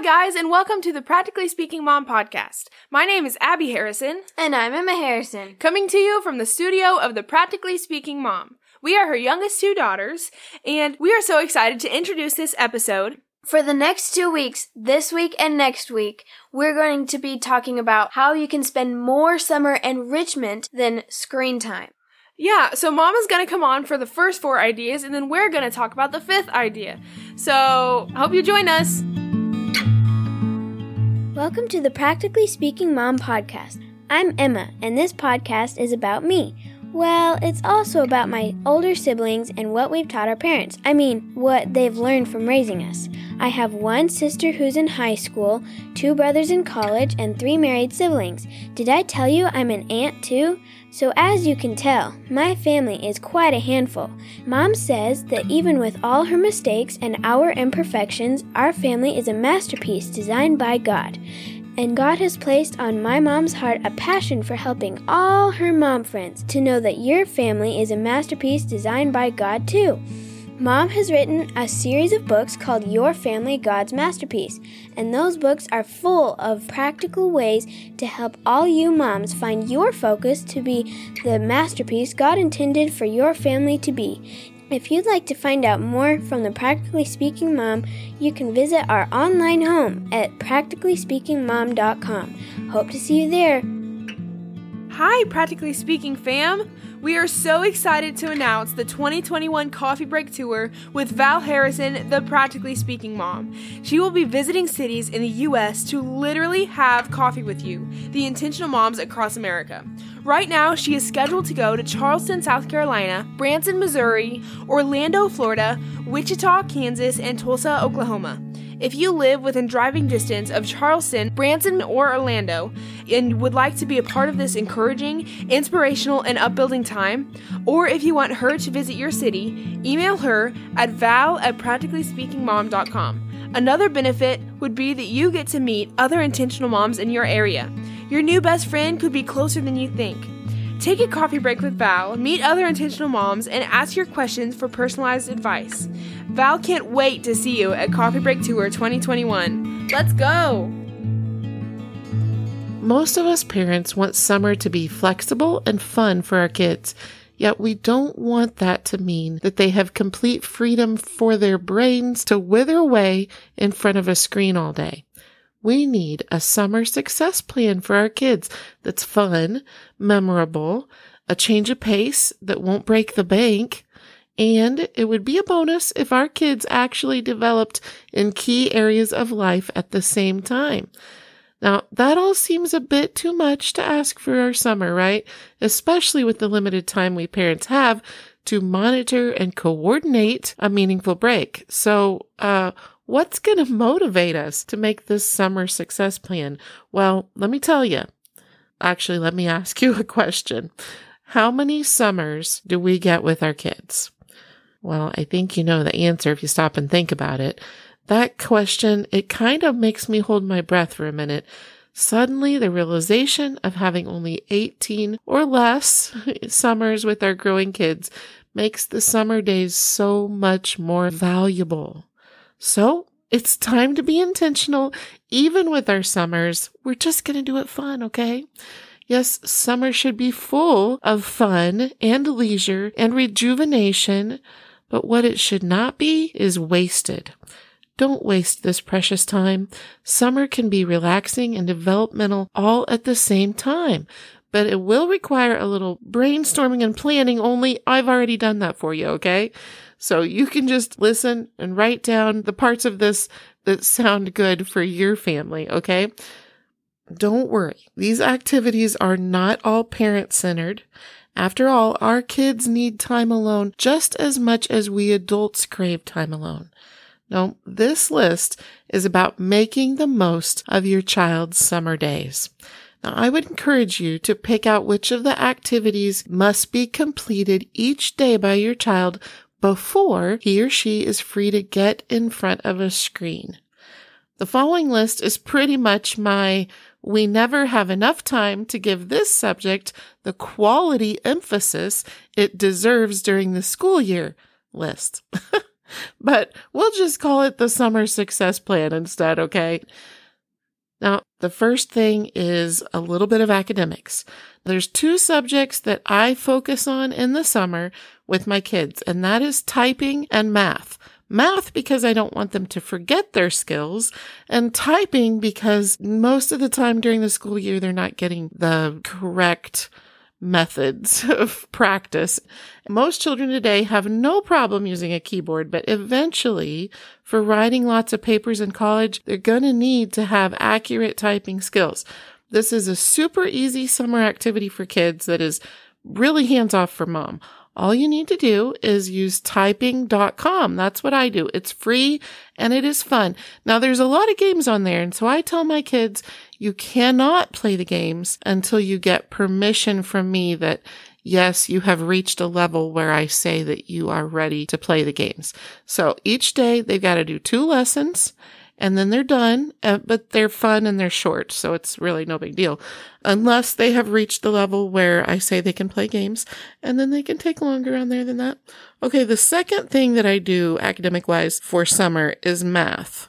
Hi, guys, and welcome to the Practically Speaking Mom podcast. My name is Abby Harrison, And I'm Emma Harrison. coming to you from the studio of the Practically Speaking Mom. We are her youngest two daughters, and we are so excited to introduce this episode. For the next two weeks, this week and next week, we're going to be talking about how you can spend more summer enrichment than screen time. Yeah, so Mom is going to come on for the first four ideas, and then we're going to talk about the fifth idea. So, I hope you join us. Welcome to the Practically Speaking Mom podcast. I'm Emma, and this podcast is about me. Well, it's also about my older siblings and what we've taught our parents. I mean, what they've learned from raising us. I have one sister who's in high school, two brothers in college, and three married siblings. Did I tell you I'm an aunt too? So, as you can tell, my family is quite a handful. Mom says that even with all her mistakes and our imperfections, our family is a masterpiece designed by God. And God has placed on my mom's heart a passion for helping all her mom friends to know that your family is a masterpiece designed by God too. Mom has written a series of books called Your Family God's Masterpiece, and those books are full of practical ways to help all you moms find your focus to be the masterpiece God intended for your family to be. If you'd like to find out more from the Practically Speaking Mom, you can visit our online home at practicallyspeakingmom.com. Hope to see you there. Hi, Practically Speaking fam! We are so excited to announce the 2021 Coffee Break Tour with Val Harrison, the Practically Speaking Mom. She will be visiting cities in the U.S. to literally have coffee with you, the intentional moms across America. Right now, she is scheduled to go to Charleston, South Carolina, Branson, Missouri, Orlando, Florida, Wichita, Kansas, and Tulsa, Oklahoma. If you live within driving distance of Charleston, Branson, or Orlando and would like to be a part of this encouraging, inspirational, and upbuilding time, or if you want her to visit your city, email her at val at practicallyspeakingmom.com. Another benefit would be that you get to meet other intentional moms in your area. Your new best friend could be closer than you think. Take a coffee break with Val, meet other intentional moms, and ask your questions for personalized advice. Val can't wait to see you at Coffee Break Tour 2021. Let's go! Most of us parents want summer to be flexible and fun for our kids, yet we don't want that to mean that they have complete freedom for their brains to wither away in front of a screen all day. We need a summer success plan for our kids that's fun, memorable, a change of pace that won't break the bank, and it would be a bonus if our kids actually developed in key areas of life at the same time. Now, that all seems a bit too much to ask for our summer, right? Especially with the limited time we parents have to monitor and coordinate a meaningful break. So, uh, what's going to motivate us to make this summer success plan? Well, let me tell you. Actually, let me ask you a question. How many summers do we get with our kids? Well, I think you know the answer if you stop and think about it. That question, it kind of makes me hold my breath for a minute. Suddenly, the realization of having only 18 or less summers with our growing kids makes the summer days so much more valuable. So, it's time to be intentional, even with our summers. We're just going to do it fun, okay? Yes, summer should be full of fun and leisure and rejuvenation, but what it should not be is wasted. Don't waste this precious time. Summer can be relaxing and developmental all at the same time, but it will require a little brainstorming and planning only I've already done that for you, okay? So you can just listen and write down the parts of this that sound good for your family, okay? Don't worry. These activities are not all parent centered. After all, our kids need time alone just as much as we adults crave time alone. No, this list is about making the most of your child's summer days. Now, I would encourage you to pick out which of the activities must be completed each day by your child before he or she is free to get in front of a screen. The following list is pretty much my we never have enough time to give this subject the quality emphasis it deserves during the school year list. but we'll just call it the summer success plan instead, okay? Now, the first thing is a little bit of academics. There's two subjects that I focus on in the summer with my kids, and that is typing and math. Math because I don't want them to forget their skills, and typing because most of the time during the school year, they're not getting the correct methods of practice. Most children today have no problem using a keyboard, but eventually, for writing lots of papers in college, they're going to need to have accurate typing skills. This is a super easy summer activity for kids that is really hands off for mom. All you need to do is use typing.com. That's what I do. It's free and it is fun. Now there's a lot of games on there. And so I tell my kids, you cannot play the games until you get permission from me that yes, you have reached a level where I say that you are ready to play the games. So each day they've got to do two lessons and then they're done, uh, but they're fun and they're short. So it's really no big deal unless they have reached the level where I say they can play games and then they can take longer on there than that. Okay. The second thing that I do academic wise for summer is math.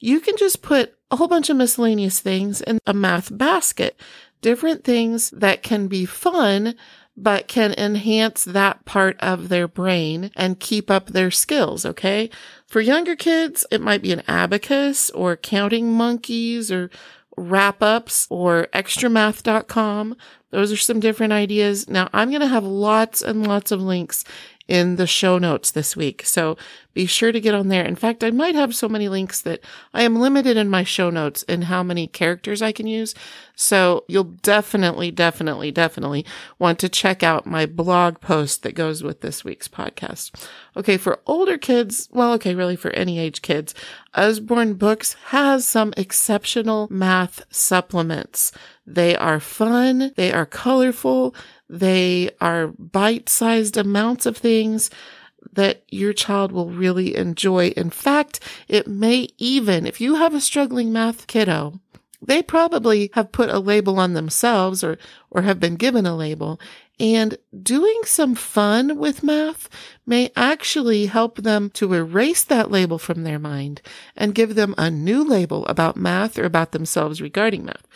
You can just put a whole bunch of miscellaneous things in a math basket, different things that can be fun, but can enhance that part of their brain and keep up their skills. Okay. For younger kids, it might be an abacus or counting monkeys or wrap ups or extramath.com. Those are some different ideas. Now I'm going to have lots and lots of links in the show notes this week. So be sure to get on there. In fact, I might have so many links that I am limited in my show notes in how many characters I can use. So you'll definitely, definitely, definitely want to check out my blog post that goes with this week's podcast. Okay. For older kids, well, okay, really for any age kids, Usborne Books has some exceptional math supplements. They are fun. They are colorful. They are bite sized amounts of things that your child will really enjoy. In fact, it may even, if you have a struggling math kiddo, they probably have put a label on themselves or, or have been given a label. And doing some fun with math may actually help them to erase that label from their mind and give them a new label about math or about themselves regarding math.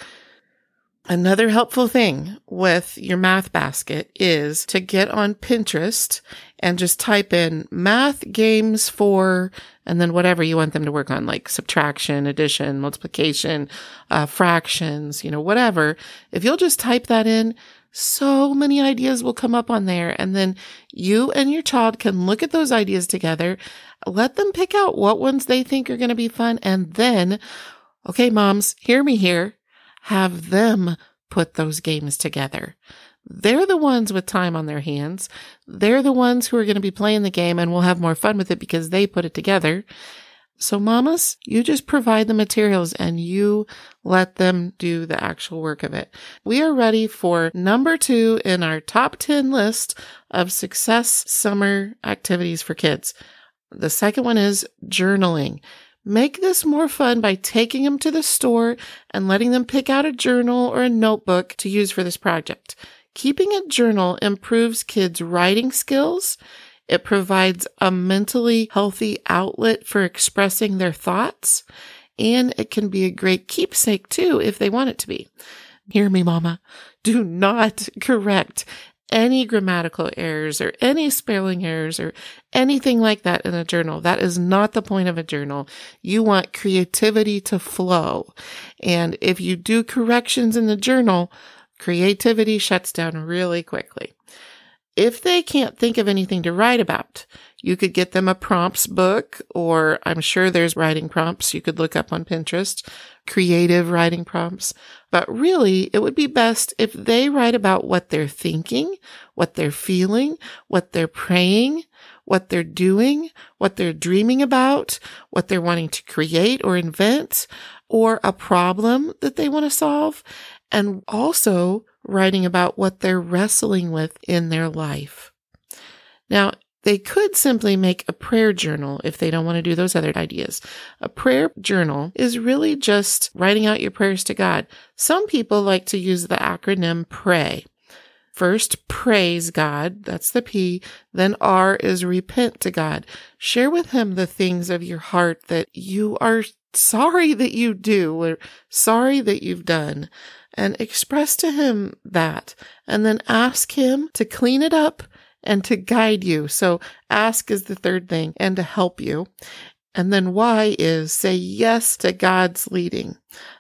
Another helpful thing with your math basket is to get on Pinterest and just type in math games for, and then whatever you want them to work on, like subtraction, addition, multiplication, uh, fractions, you know, whatever. If you'll just type that in, so many ideas will come up on there. And then you and your child can look at those ideas together, let them pick out what ones they think are going to be fun. And then, okay, moms, hear me here have them put those games together. They're the ones with time on their hands. They're the ones who are going to be playing the game and will have more fun with it because they put it together. So mamas, you just provide the materials and you let them do the actual work of it. We are ready for number two in our top 10 list of success summer activities for kids. The second one is journaling. Make this more fun by taking them to the store and letting them pick out a journal or a notebook to use for this project. Keeping a journal improves kids' writing skills. It provides a mentally healthy outlet for expressing their thoughts. And it can be a great keepsake too if they want it to be. Hear me, mama. Do not correct any grammatical errors or any spelling errors or anything like that in a journal. That is not the point of a journal. You want creativity to flow. And if you do corrections in the journal, creativity shuts down really quickly. If they can't think of anything to write about, you could get them a prompts book, or I'm sure there's writing prompts you could look up on Pinterest, creative writing prompts. But really, it would be best if they write about what they're thinking, what they're feeling, what they're praying, what they're doing, what they're dreaming about, what they're wanting to create or invent, or a problem that they want to solve, and also writing about what they're wrestling with in their life. Now, they could simply make a prayer journal if they don't want to do those other ideas. A prayer journal is really just writing out your prayers to God. Some people like to use the acronym PRAY. First, praise God. That's the P. Then R is repent to God. Share with him the things of your heart that you are sorry that you do or sorry that you've done and express to him that and then ask him to clean it up and to guide you. So ask is the third thing and to help you. And then why is say yes to God's leading.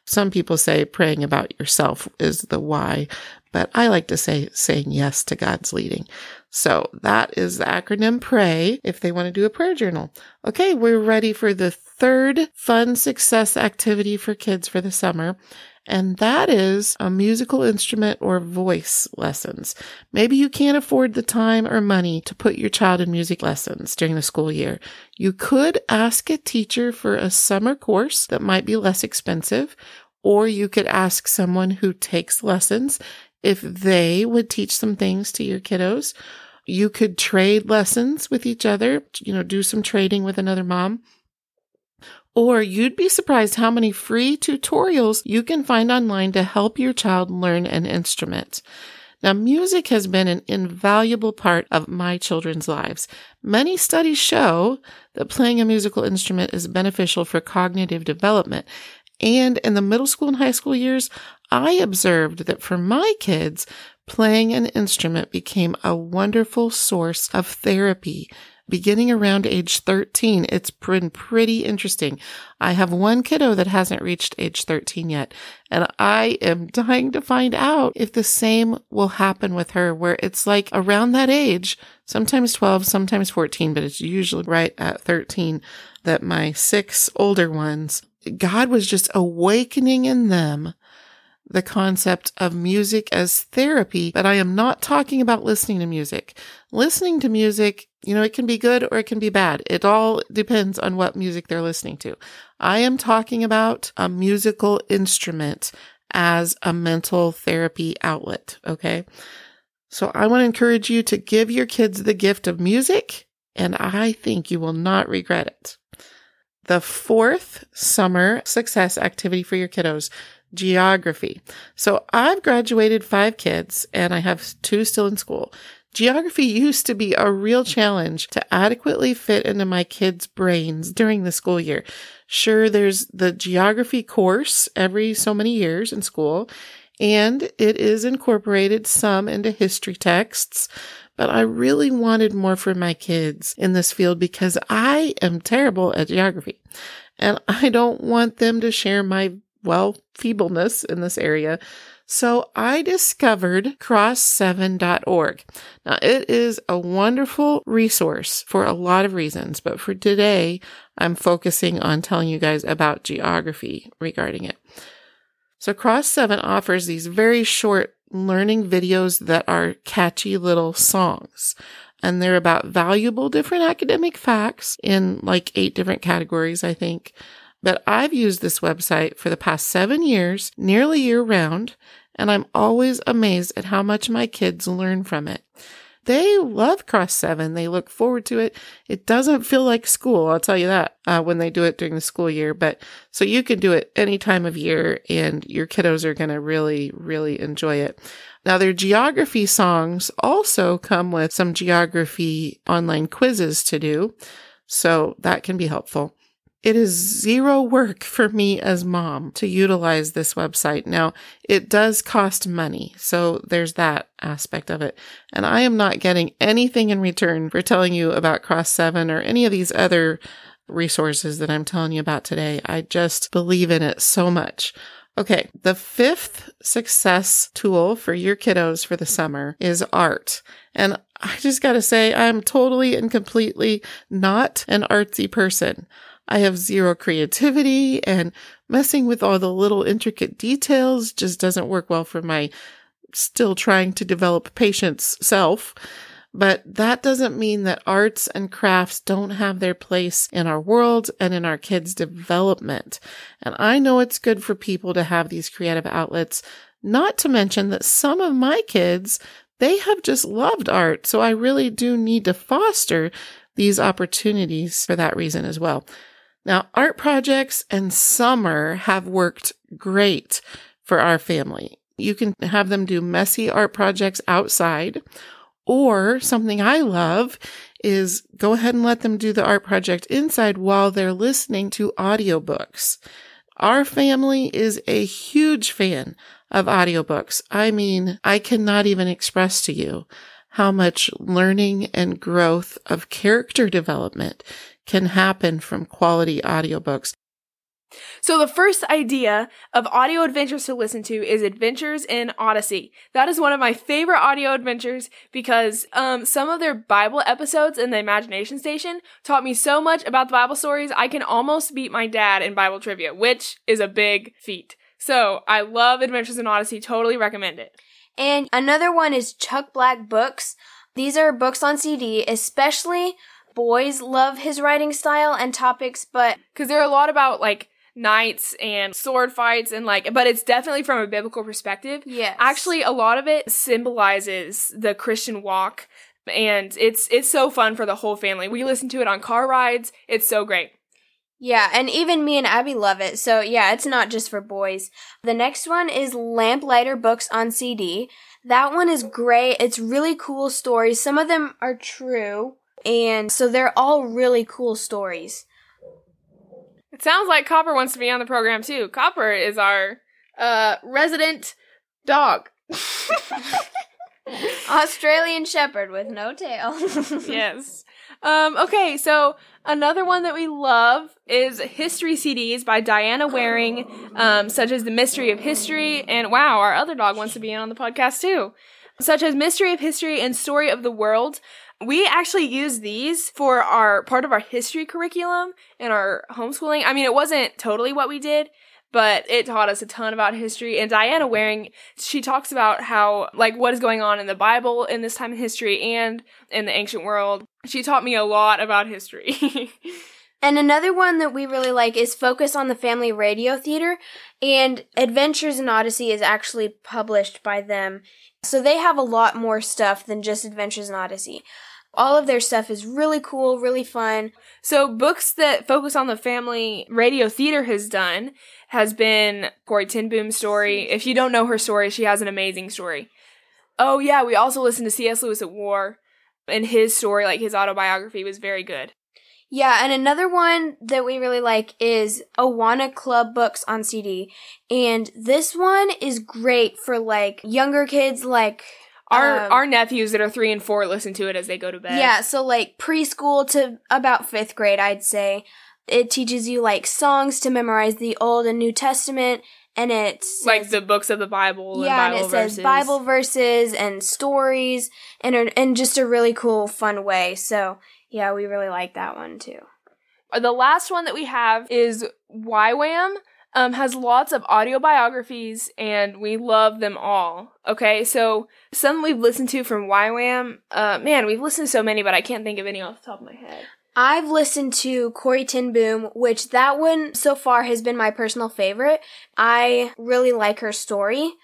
Some people say praying about yourself is the why, but I like to say saying yes to God's leading. So that is the acronym PRAY if they want to do a prayer journal. Okay, we're ready for the third fun success activity for kids for the summer. And that is a musical instrument or voice lessons. Maybe you can't afford the time or money to put your child in music lessons during the school year. You could ask a teacher for a summer course that might be less expensive, or you could ask someone who takes lessons if they would teach some things to your kiddos. You could trade lessons with each other, you know, do some trading with another mom. Or you'd be surprised how many free tutorials you can find online to help your child learn an instrument. Now, music has been an invaluable part of my children's lives. Many studies show that playing a musical instrument is beneficial for cognitive development. And in the middle school and high school years, I observed that for my kids, playing an instrument became a wonderful source of therapy beginning around age 13. It's been pretty interesting. I have one kiddo that hasn't reached age 13 yet, and I am dying to find out if the same will happen with her, where it's like around that age, sometimes 12, sometimes 14, but it's usually right at 13 that my six older ones, God was just awakening in them the concept of music as therapy, but I am not talking about listening to music. Listening to music, you know, it can be good or it can be bad. It all depends on what music they're listening to. I am talking about a musical instrument as a mental therapy outlet. Okay. So I want to encourage you to give your kids the gift of music, and I think you will not regret it. The fourth summer success activity for your kiddos geography. So I've graduated five kids and I have two still in school. Geography used to be a real challenge to adequately fit into my kids' brains during the school year. Sure, there's the geography course every so many years in school, and it is incorporated some into history texts. But I really wanted more for my kids in this field because I am terrible at geography and I don't want them to share my well, feebleness in this area. So I discovered cross7.org. Now it is a wonderful resource for a lot of reasons, but for today, I'm focusing on telling you guys about geography regarding it. So Cross7 offers these very short learning videos that are catchy little songs. And they're about valuable different academic facts in like eight different categories, I think. But I've used this website for the past seven years, nearly year round, and I'm always amazed at how much my kids learn from it. They love Cross 7. They look forward to it. It doesn't feel like school, I'll tell you that, uh, when they do it during the school year. But so you can do it any time of year, and your kiddos are going to really, really enjoy it. Now, their geography songs also come with some geography online quizzes to do. So that can be helpful. It is zero work for me as mom to utilize this website. Now, it does cost money. So there's that aspect of it. And I am not getting anything in return for telling you about Cross 7 or any of these other resources that I'm telling you about today. I just believe in it so much. Okay. The fifth success tool for your kiddos for the summer is art. And I just got to say, I'm totally and completely not an artsy person. I have zero creativity and messing with all the little intricate details just doesn't work well for my still trying to develop patience self. But that doesn't mean that arts and crafts don't have their place in our world and in our kids' development. And I know it's good for people to have these creative outlets, not to mention that some of my kids, they have just loved art. So I really do need to foster these opportunities for that reason as well. Now, art projects and summer have worked great for our family. You can have them do messy art projects outside. Or something I love is go ahead and let them do the art project inside while they're listening to audiobooks. Our family is a huge fan of audiobooks. I mean, I cannot even express to you how much learning and growth of character development can happen from quality audiobooks. So the first idea of audio adventures to listen to is Adventures in Odyssey. That is one of my favorite audio adventures because um, some of their Bible episodes in the Imagination Station taught me so much about the Bible stories. I can almost beat my dad in Bible trivia, which is a big feat. So I love Adventures in Odyssey. Totally recommend it. And another one is Chuck Black books. These are books on CD, especially boys love his writing style and topics, but because there are a lot about like knights and sword fights and like but it's definitely from a biblical perspective. Yeah, Actually a lot of it symbolizes the Christian walk and it's it's so fun for the whole family. We listen to it on car rides. It's so great. Yeah, and even me and Abby love it. So yeah, it's not just for boys. The next one is Lamplighter Books on CD. That one is great. It's really cool stories. Some of them are true. And so they're all really cool stories. It sounds like Copper wants to be on the program too. Copper is our uh, resident dog. Australian Shepherd with no tail. yes. Um, okay, so another one that we love is history CDs by Diana Waring, um, such as The Mystery of History. And wow, our other dog wants to be in on the podcast too. Such as Mystery of History and Story of the World. We actually use these for our part of our history curriculum in our homeschooling. I mean, it wasn't totally what we did, but it taught us a ton about history. And Diana Waring, she talks about how, like, what is going on in the Bible in this time in history and in the ancient world. She taught me a lot about history. And another one that we really like is Focus on the Family Radio Theater, and Adventures in Odyssey is actually published by them. So they have a lot more stuff than just Adventures in Odyssey. All of their stuff is really cool, really fun. So books that focus on the family radio theater has done has been Corrie ten Boom's story. If you don't know her story, she has an amazing story. Oh yeah, we also listened to C.S. Lewis at War, and his story, like his autobiography, was very good. Yeah, and another one that we really like is Awana Club books on CD. And this one is great for like younger kids like Our um, our nephews that are three and four listen to it as they go to bed. Yeah, so like preschool to about 5th grade, I'd say. It teaches you like songs to memorize the Old and New Testament and it's like the books of the Bible. yeah, and, Bible and it says. Bible verses and stories and in just a really cool fun way. So, yeah, we really like that one too. The last one that we have is YWAM. Um, has lots of audio biographies and we love them all. Okay, so some we've listened to from YWAM. Uh, man, we've listened to so many, but I can't think of any off the top of my head. I've listened to Corrie Ten Boom, which that one so far has been my personal favorite. I really like her story.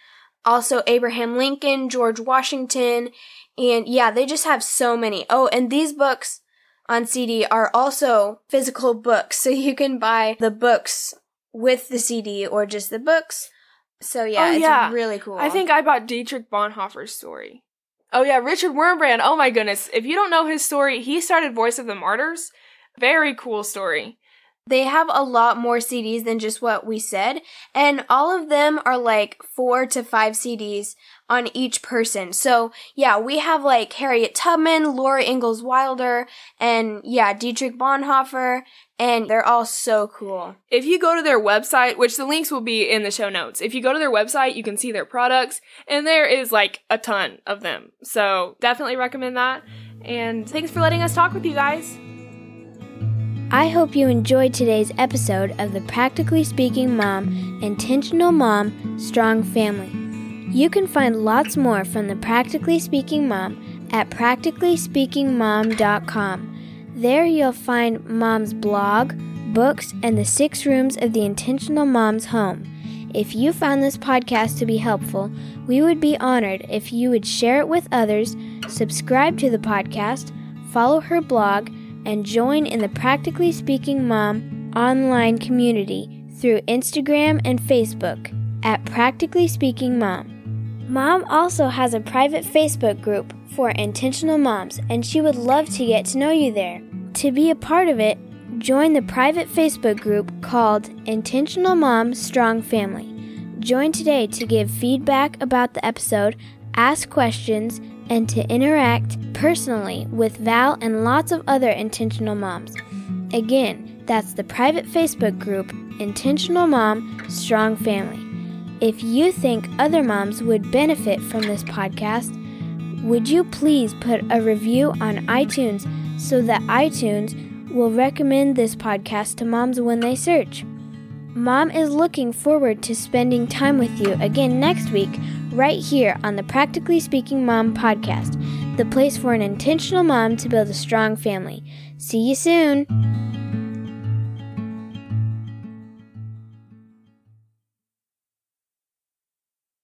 Also, Abraham Lincoln, George Washington, and yeah, they just have so many. Oh, and these books on CD are also physical books, so you can buy the books with the CD or just the books. So yeah, Oh, it's yeah. really cool. I think I bought Dietrich Bonhoeffer's story. Oh yeah, Richard Wurmbrand. Oh my goodness. If you don't know his story, he started Voice of the Martyrs. Very cool story. They have a lot more CDs than just what we said, and all of them are like four to five CDs on each person. So, yeah, we have like Harriet Tubman, Laura Ingalls Wilder, and yeah, Dietrich Bonhoeffer, and they're all so cool. If you go to their website, which the links will be in the show notes, if you go to their website, you can see their products, and there is like a ton of them. So definitely recommend that. And thanks for letting us talk with you guys. I hope you enjoyed today's episode of the Practically Speaking Mom, Intentional Mom, Strong Family. You can find lots more from the Practically Speaking Mom at practicallyspeakingmom.com. There you'll find Mom's blog, books, and the six rooms of the Intentional Mom's home. If you found this podcast to be helpful, we would be honored if you would share it with others, subscribe to the podcast, follow her blog, and join in the Practically Speaking Mom online community through Instagram and Facebook at Practically Speaking Mom. Mom also has a private Facebook group for intentional moms, and she would love to get to know you there. To be a part of it, join the private Facebook group called Intentional Mom Strong Family. Join today to give feedback about the episode, ask questions, and to interact personally with Val and lots of other intentional moms. Again, that's the private Facebook group Intentional Mom Strong Family. If you think other moms would benefit from this podcast, would you please put a review on iTunes so that iTunes will recommend this podcast to moms when they search? Mom is looking forward to spending time with you again next week, right here on the Practically Speaking Mom podcast, the place for an intentional mom to build a strong family. See you soon!